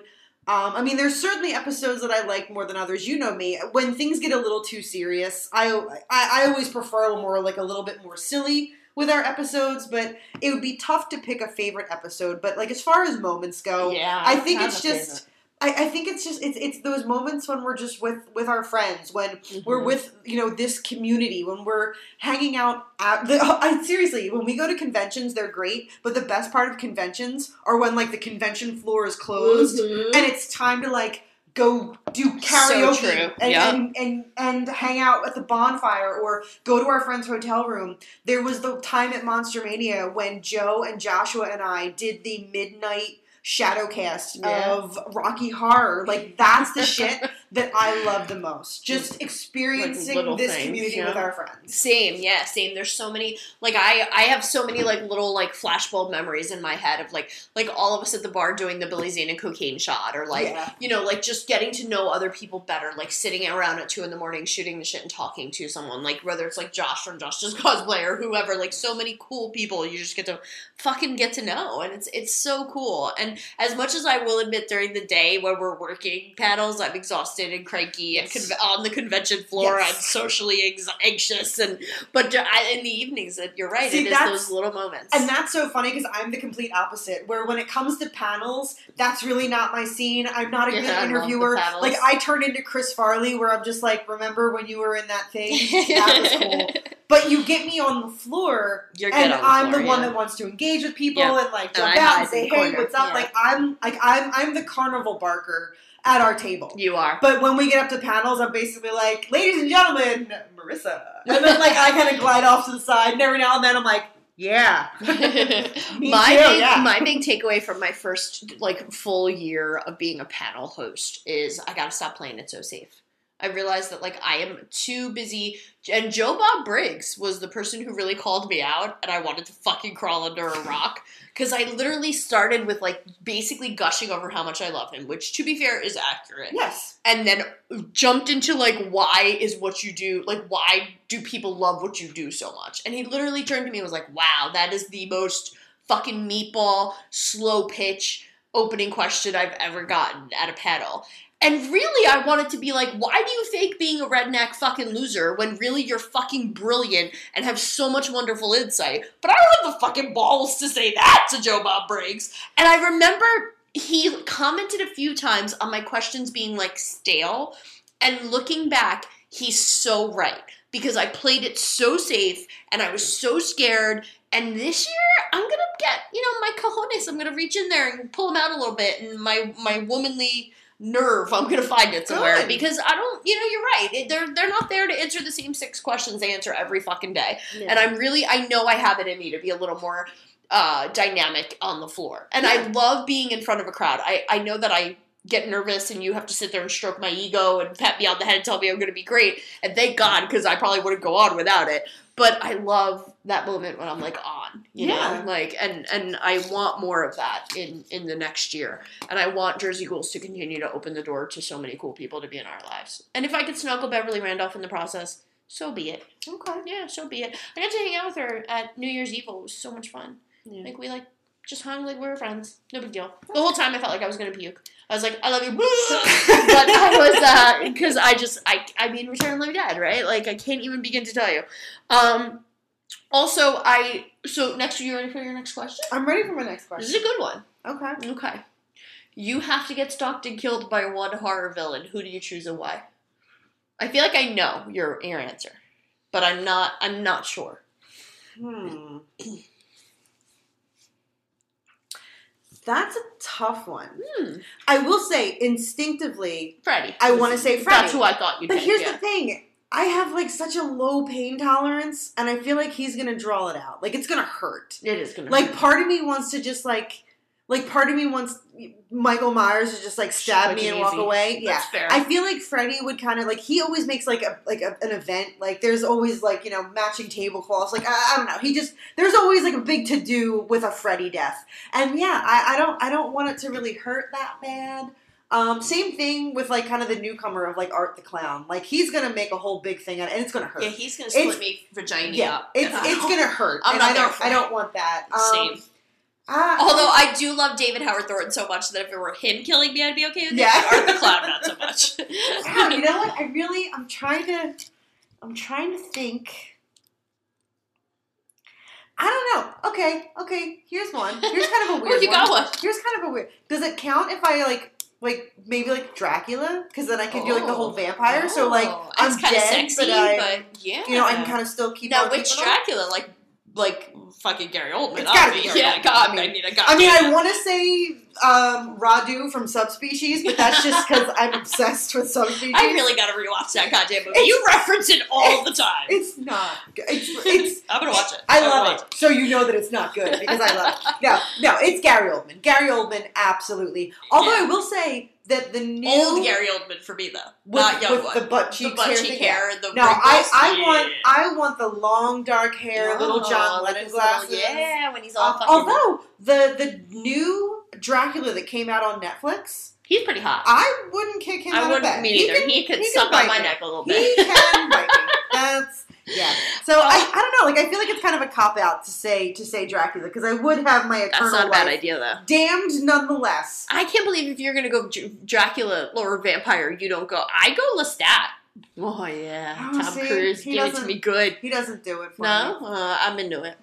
Um, I mean, there's certainly episodes that I like more than others. You know me. When things get a little too serious, I, I, I always prefer we're like a little bit more silly with our episodes, but it would be tough to pick a favorite episode. But like as far as moments go, Yeah. I think it's just I, I think it's just it's it's those moments when we're just with with our friends, when we're Mhm. with you know this community, when we're hanging out at the I seriously, when we go to conventions, they're great, but the best part of conventions are when like the convention floor is closed Mhm. and it's time to like go do karaoke true. and, Yep. and, and and hang out at the bonfire or go to our friend's hotel room. There was the time at Monster Mania when Joe and Joshua and I did the midnight shadowcast Yeah. of Rocky Horror. Like that's the shit that I love the most. Just experiencing little this things, community yeah. with our friends. Same, yeah, same. There's so many like I I have so many like little like flashbulb memories in my head of like like all of us at the bar doing the Billy Zane and cocaine shot or like Yeah. you know like just getting to know other people better like sitting around at two in the morning shooting the shit and talking to someone like whether it's like Josh from Josh Just Cosplay or whoever like so many cool people you just get to fucking get to know and it's it's so cool and as much as I will admit during the day when we're working panels I'm exhausted and cranky and Yes. conve- on the convention floor Yes. I'm socially ex- anxious and but I- in the evenings that you're right See, it is those little moments And that's so funny because I'm the complete opposite. Where when it comes to panels, that's really not my scene. I'm not a Yeah, good I interviewer. Like I turn into Chris Farley, where I'm just like, remember when you were in that thing? that was cool. But you get me on the floor, You're and the I'm floor, the one yeah. that wants to engage with people Yeah. and like jump I out and say, "Hey, corner. what's up?" Like I'm like I'm I'm the carnival barker at our table. you are But when we get up to panels, I'm basically like, "Ladies and gentlemen, Marissa," and then like I kind of glide off to the side, and every now and then I'm like, "Yeah." My too, big, yeah. my big takeaway from my first like full year of being a panel host is I gotta stop playing it so safe. I realized that like I am too busy, and Joe Bob Briggs was the person who really called me out, and I wanted to fucking crawl under a rock because I literally started with like basically gushing over how much I love him, which to be fair is accurate. Yes. and then jumped into like why is what you do like why do people love what you do so much? And he literally turned to me and was like wow that is the most fucking meatball slow pitch opening question i've ever gotten at a panel And really, I wanted to be like, why do you fake being a redneck fucking loser when really you're fucking brilliant and have so much wonderful insight? But I don't have the fucking balls to say that to Joe Bob Briggs. And I remember he commented a few times on my questions being like stale. And looking back, he's so right because I played it so safe and I was so scared. And this year, I'm gonna get you know my cojones. I'm gonna reach in there and pull them out a little bit, and my my womanly nerve. I'm gonna find it somewhere Good. because I don't. You know, you're right. It- They're they're not there to answer the same six questions they answer every fucking day. And I'm really, I know I have it in me to be a little more uh, dynamic on the floor. And I love being in front of a crowd. I, I know that I get nervous and you have to sit there and stroke my ego and pat me on the head and tell me I'm going to be great. And thank God, because I probably wouldn't go on without it. But I love that moment when I'm like on, you Yeah. know, like, and and I want more of that in in the next year. And I want Jersey Ghouls to continue to open the door to so many cool people to be in our lives. And if I could snuggle Beverly Randolph in the process, so be it. Okay. Yeah, so be it. I got to hang out with her at New Year's Eve. It was so much fun. Yeah. Like we like just hung like we were friends. No big deal. The whole time I felt like I was gonna puke. I was like, I love you, but I was uh because I just I I mean Return of the Living Dead, right? Like I can't even begin to tell you. Um. Also, I so next you ready for your next question? I'm ready for my next question. This is a good one. Okay. Okay. You have to get stalked and killed by one horror villain. Who do you choose and why? I feel like I know your your answer, but I'm not. I'm not sure. Hmm. That's a tough one. Hmm. I will say instinctively, Freddy. I want to say Freddy. That's who I thought you'd But here's yeah. the thing. I have like such a low pain tolerance, and I feel like he's gonna draw it out. Like it's gonna hurt. It is gonna Like hurt. part of me wants to just like, like part of me wants Michael Myers to just like stab Quick me and and walk away. Yeah, That's fair. I feel like Freddy would kind of like he always makes like a like a, an event. Like there's always like you know matching tablecloths. Like I, I don't know. He just there's always like a big to do with a Freddy death. And yeah, I, I don't I don't want it to really hurt that bad. Um, same thing with like kind of the newcomer of like Art the Clown. Like he's gonna make a whole big thing out, and it's gonna hurt. yeah, he's gonna It's- split me vagina Yeah, up. it's it's gonna hurt, I'm and I don't I don't want that. Um, Same. I- Although I do love David Howard Thornton so much that if it were him killing me, I'd be okay with Yeah. it. Art the Clown, not so much. Wow, you know what? I really, I'm trying to, I'm trying to think. I don't know. Okay, okay. Here's one. Here's kind of a Oh, weird you one. got one. Here's kind of a weird. Does it count if I like, like maybe like Dracula? Because then I can do like the whole oh. vampire. So like Oh, I'm kind dead, of sexy, but I, but yeah. you know, I can kind of still keep. now which. Dracula? Like, like fucking Gary Oldman. It's gotta be. Gary Yeah, Oldman. God, I mean- I mean, I I mean, I want to say um, Radu from Subspecies, but that's just because I'm obsessed with Subspecies. I really gotta rewatch that goddamn movie. It's- you reference it all the time. It's not. good. It's it's. I'm gonna watch it. I I'm love watch it. So you know that it's not good because I love it. No, no, it's Gary Oldman. Gary Oldman, absolutely. Although Yeah. I will say that the new Old Gary Oldman for me though, with, not young with one. the butt cheeks, the butt hair cheek hair, yeah. the No, I, I yeah. want I want the long dark hair, little Oh, John like Lennon his little- glasses. yeah, when he's all um, fucking. although the the new Dracula that came out on Netflix, he's pretty hot. I wouldn't kick him I out wouldn't of bed. me He either. can- he could he suck on my me. neck a little bit. He can bite me. That's yeah. So I, I don't know. Like I feel like it's kind of a cop out to say to say Dracula because I would have my eternal That's not a bad life idea though. damned nonetheless. I can't believe if you're gonna go Dr- Dracula or vampire, you don't go. I go Lestat. Oh yeah, Oh, Tom see, Cruise, he give it to me good. He doesn't do it for No, me. uh, I'm into it.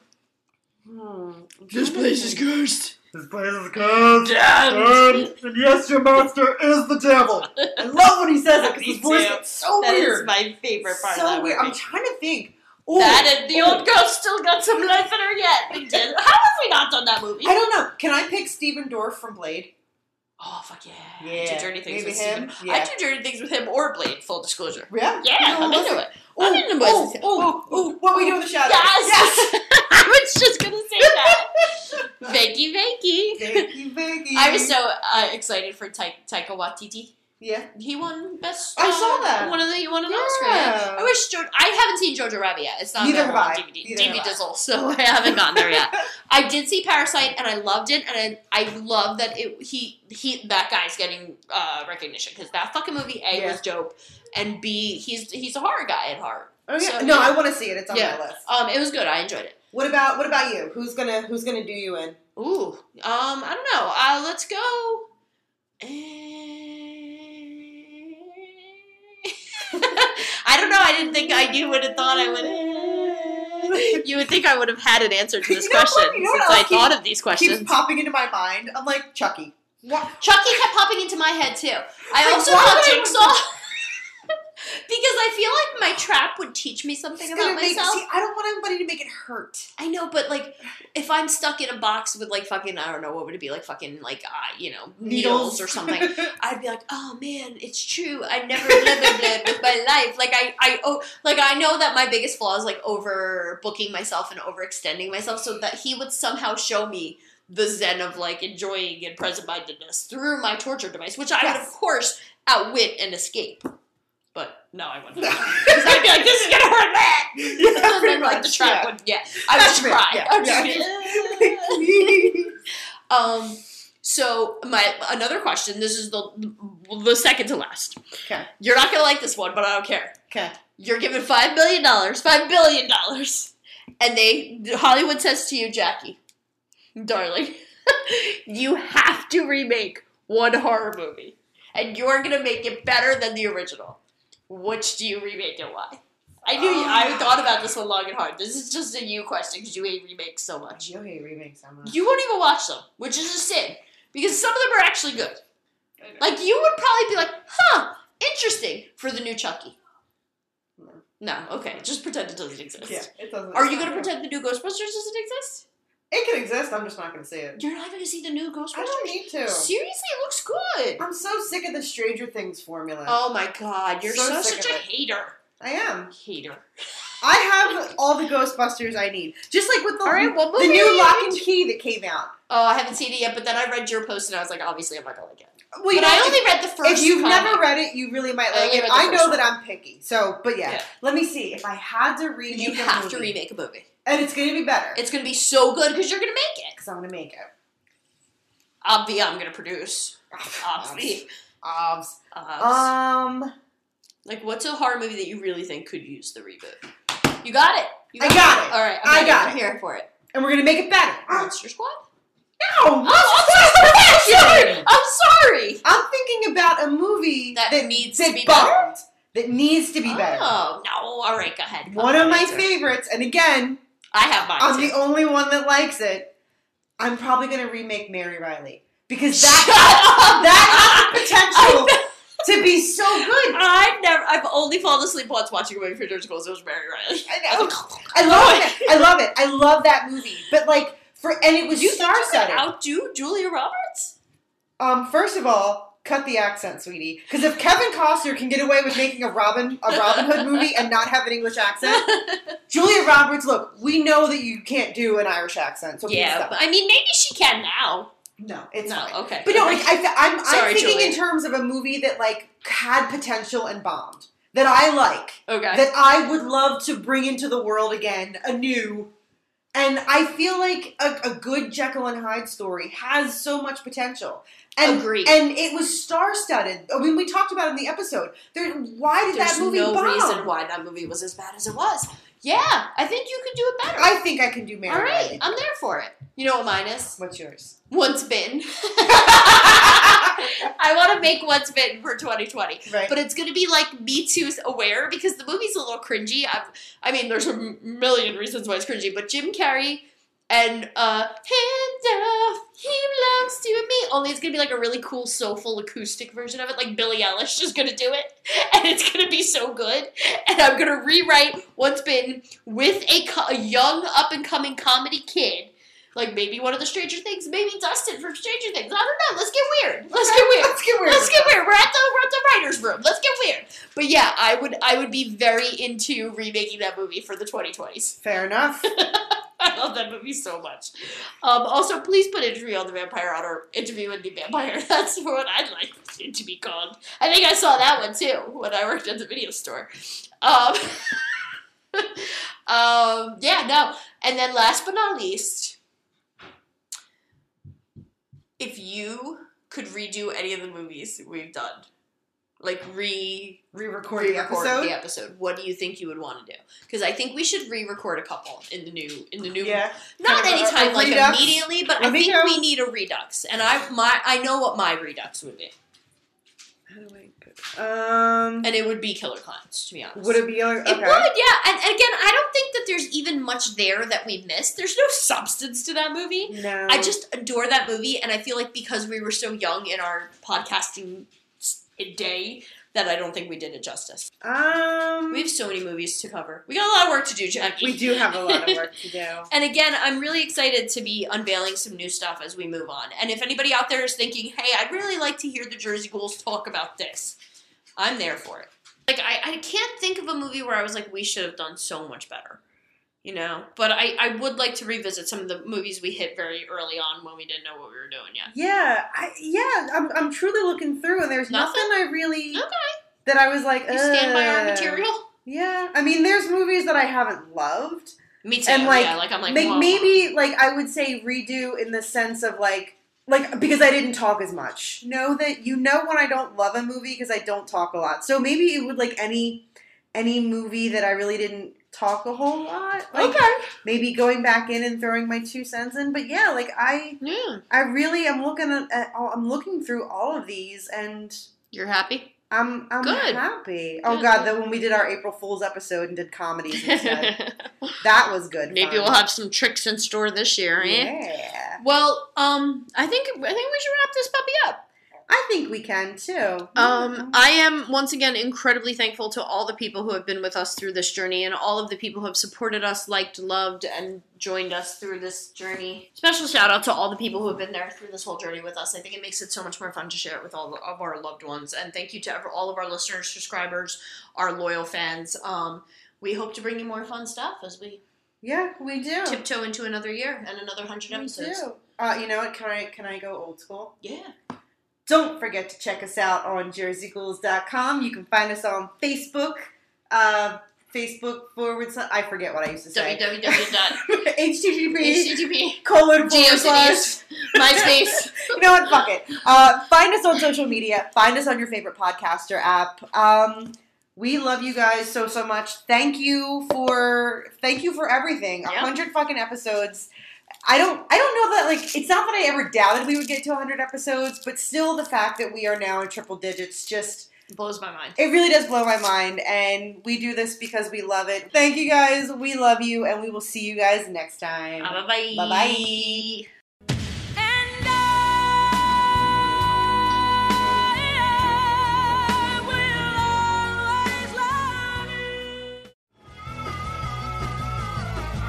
Hmm. This place is cursed. This place is cursed. Damn. And yes, your master is the devil. I love when he says it because his voice too. gets so That is weird. That is my favorite part so of that weird. movie. I'm trying to think. Ooh, that and the ooh. old girl still got some life in her yet. They did. How have we not done that movie? I don't know. Can I pick Stephen Dorff from Blade? Oh fuck yeah! Yeah, do dirty things maybe with him. Stephen. Yeah. I do dirty things with him or Blade. Full disclosure. Yeah. Yeah, No, I'm listen. into it. I'm into ooh, boys. ooh, ooh, what we do in the shadows? Yes. I was just gonna say that. Vanky. Thank you, Vicky. I was so uh, excited for Ta- Taika Waititi. yeah. He won best. I uh, saw that. One of the he won an Yeah. Oscar. Yeah. I wish jo- I haven't seen Jojo Rabbit yet. It's not Neither available on I. DVD. Neither DVD. Dizzle, so I haven't gotten there yet. I did see Parasite and I loved it, and I, I love that it he he that guy's getting uh, recognition because that fucking movie A Yeah. was dope, and B he's he's a horror guy at heart. Oh, yeah. So, no, yeah. I want to see it. It's on Yeah. my list. Um, it was good. I enjoyed it. What about what about you? Who's gonna who's gonna do you in? Ooh, um, I don't know. Uh, let's go. I don't know. I didn't think I you would have thought I would. You would think I would have had an answer to this you know question you know since I thought of these questions. Keeps popping into my mind. I'm like Chucky. What? Chucky kept popping into my head too. I like, also thought Jigsaw because I feel like my trap would teach me something It's about make- myself. see, I don't want anybody to make it hurt. I know, but like, if I'm stuck in a box with like fucking, I don't know, what would it be like, fucking like, uh, you know, needles, or something, I'd be like, oh man, it's true. I never blah blah blah with my life. Like I, I, oh, like I know that my biggest flaw is like overbooking myself and overextending myself, so that he would somehow show me the zen of like enjoying and present mindedness through my torture device, which I would of course outwit and escape. But no, I wouldn't. Because I'd be like, this is gonna hurt that. Yeah, and then like the trap yeah. would, yeah, I would just cry. yeah, I would yeah. just be, um. So my another question. This is the the second to last. Okay. You're not gonna like this one, but I don't care. Okay. You're given five million dollars, five billion dollars, and they Hollywood says to you, Jackie, darling, you have to remake one horror movie, and you're gonna make it better than the original. Which do you remake and why? I knew you, I ah. thought about this one long and hard. This is just a you question because you hate remakes so much. You hate remakes so much. You won't even watch them, which is a sin because some of them are actually good. Like you would probably be like, "Huh, interesting" for the new Chucky. No, okay, just pretend it doesn't exist. Yeah, it doesn't. Are you gonna pretend the new Ghostbusters doesn't exist? It can exist. I'm just not gonna see it. You're not gonna see the new Ghostbusters. I don't need to. Seriously, it looks good. I'm so sick of the Stranger Things formula. Oh my god, you're So so, such a it. hater. I am. Hater. I have all the Ghostbusters I need. Just like with the, right, the new Locke and Key that came out. Oh, I haven't seen it yet, but then I read your post and I was like, obviously, I'm not gonna like it. Well, but know, I only if, read the first. if you've comic. never read it, you really might like only it. I know first that. I'm picky. So, but yeah. Yeah. Let me see. If I had to remake you have movie, to remake a movie. And it's going to be better It's gonna be so good because you're gonna make it. because I'm going to make it. Obvi, I'm gonna produce. Obvi. Obs. Obs. Um, like, what's a horror movie that you really think could use the reboot? You got it. You I got it. All right, I'm I got I'm it. here for it. and we're going to make it better. Monster Squad. No, Oh, I'm sorry. I'm sorry. I'm thinking about a movie That that, needs that to be better? That needs to be better. Oh no! All right, go ahead. One of my Answer. favorites, and again, I have mine. I'm too. the only one that likes it. I'm probably going to remake Mary Reilly because that that has the potential to be so good. I've never. I've only fallen asleep once watching a movie for Surgicals. It was Mary Reilly. I know. I love it. I love it. I love that movie. But like for and it was You star studded. outdo Julia Roberts? Um, first of all, cut the accent, sweetie. Because if Kevin Costner can get away with making a Robin a Robin Hood movie and not have an English accent, Julia Roberts, look, we know that you can't do an Irish accent. So yeah, but I mean, maybe she can now. no, it's No, fine. okay. But no, like I, th- I'm, I'm thinking in terms of a movie that like had potential and bombed that I like. Okay. that I would love to bring into the world again, anew. And I feel like a, a good Jekyll and Hyde story has so much potential. And, Agreed. And it was star-studded. I mean, we talked about it in the episode. There, why did There's that movie no bomb? reason why that movie was as bad as it was. Yeah, I think you could do it better. I think I can do Mary All right. I'm there for it. You know what mine is? What's yours? Once Bitten. I want to make Once Bitten for 2020. Right. But it's going to be like Me Too aware because the movie's a little cringy. i I mean, there's a million reasons why it's cringy, but Jim Carrey and uh, Hands Off, He Belongs to Me. Only it's to be like a really cool, soulful acoustic version of it. Like Billie Eilish is to do it. And it's to be so good. And I'm to rewrite what's been with a, co- a young, up and coming comedy kid. Like maybe one of the Stranger Things, maybe Dustin from Stranger Things. I don't know. Let's get weird. Let's get weird. Let's get weird. Let's get weird. We're at the we're at the writers' room. Let's get weird. But yeah, I would I would be very into remaking that movie for the 2020s. Fair enough. I love that movie so much. Um, also, please put Interview on the Vampire on or Interview with the Vampire. That's what I'd like it to be called. I think I saw that one too when I worked at the video store. Um, um, yeah, no. And then last but not least, if you could redo any of the movies we've done, like re Re-record the re-record episode. the episode, what do you think you would want to do? Because I think we should re-record a couple in the new in the new Yeah. not Kind of a- anytime a like redux? immediately, but I think we need a redux. And I my I know what my redux would be. How do I put Um, and it would be Killer Clowns. To be honest, would it be like, It would, yeah. And, and again, I don't think that there's even much there that we missed. There's no substance to that movie. No. I just adore that movie, and I feel like because we were so young in our podcasting day, that I don't think we did it justice. um We have so many movies to cover. We got a lot of work to do, Jackie. we do have a lot of work to do. And again, I'm really excited to be unveiling some new stuff as we move on. And if anybody out there is thinking, hey, I'd really like to hear the Jersey Ghouls talk about this, I'm there for it. Like, I, I can't think of a movie where I was like, we should have done so much better. You know? But I, I would like to revisit some of the movies we hit very early on when we didn't know what we were doing yet. Yeah, I, yeah, I'm, I'm truly looking through, and there's Nothing? nothing, I really Okay. that I was like. You stand by our material? Yeah, I mean, there's movies that I haven't loved, Me too. and like, yeah, like I'm like, whoa. maybe like I would say redo in the sense of like. Like because I didn't talk as much. Know that you know when I don't love a movie because I don't talk a lot. So maybe it would like any any movie that I really didn't talk a whole lot. Like Okay. maybe going back in and throwing my two cents in. But yeah, like I Yeah. I really am looking at, all- I'm looking through all of these and You're happy? I'm I'm Good. happy. Oh Good. god, then when we did our April Fool's episode and did comedies instead, that was good. Maybe fun. we'll have some tricks in store this year, eh? Yeah, Well, um, I think I think we should wrap this puppy up. I think we can too. Um, I am once again incredibly thankful to all the people who have been with us through this journey and all of the people who have supported us, liked, loved, and joined us through this journey. Special shout out to all the people who have been there through this whole journey with us. I think it makes it so much more fun to share it with all of our loved ones. And thank you to all of our listeners, subscribers, our loyal fans. Um, we hope to bring you more fun stuff as we yeah, we do. tiptoe into another year and another hundred We episodes. do. Uh, you know what? Can I can I go old school? Yeah. Don't forget to check us out on jerseyghouls.com. You can find us on Facebook. Uh, Facebook forward slash, I forget what I used to say. www. HTTP HTTP. colon forward slash. MySpace. you know what? Fuck it. Uh, find us on social media. Find us on your favorite podcaster app. Um, we love you guys so so much. Thank you for thank you for everything. A Yeah. hundred fucking episodes. I don't I don't know that like it's not that I ever doubted we would get to hundred episodes, but still the fact that we are now in triple digits just Blows my mind. it really does blow my mind. And we do this because we love it. Thank you guys. We love you, and we will see you guys next time. Bye bye. Bye bye.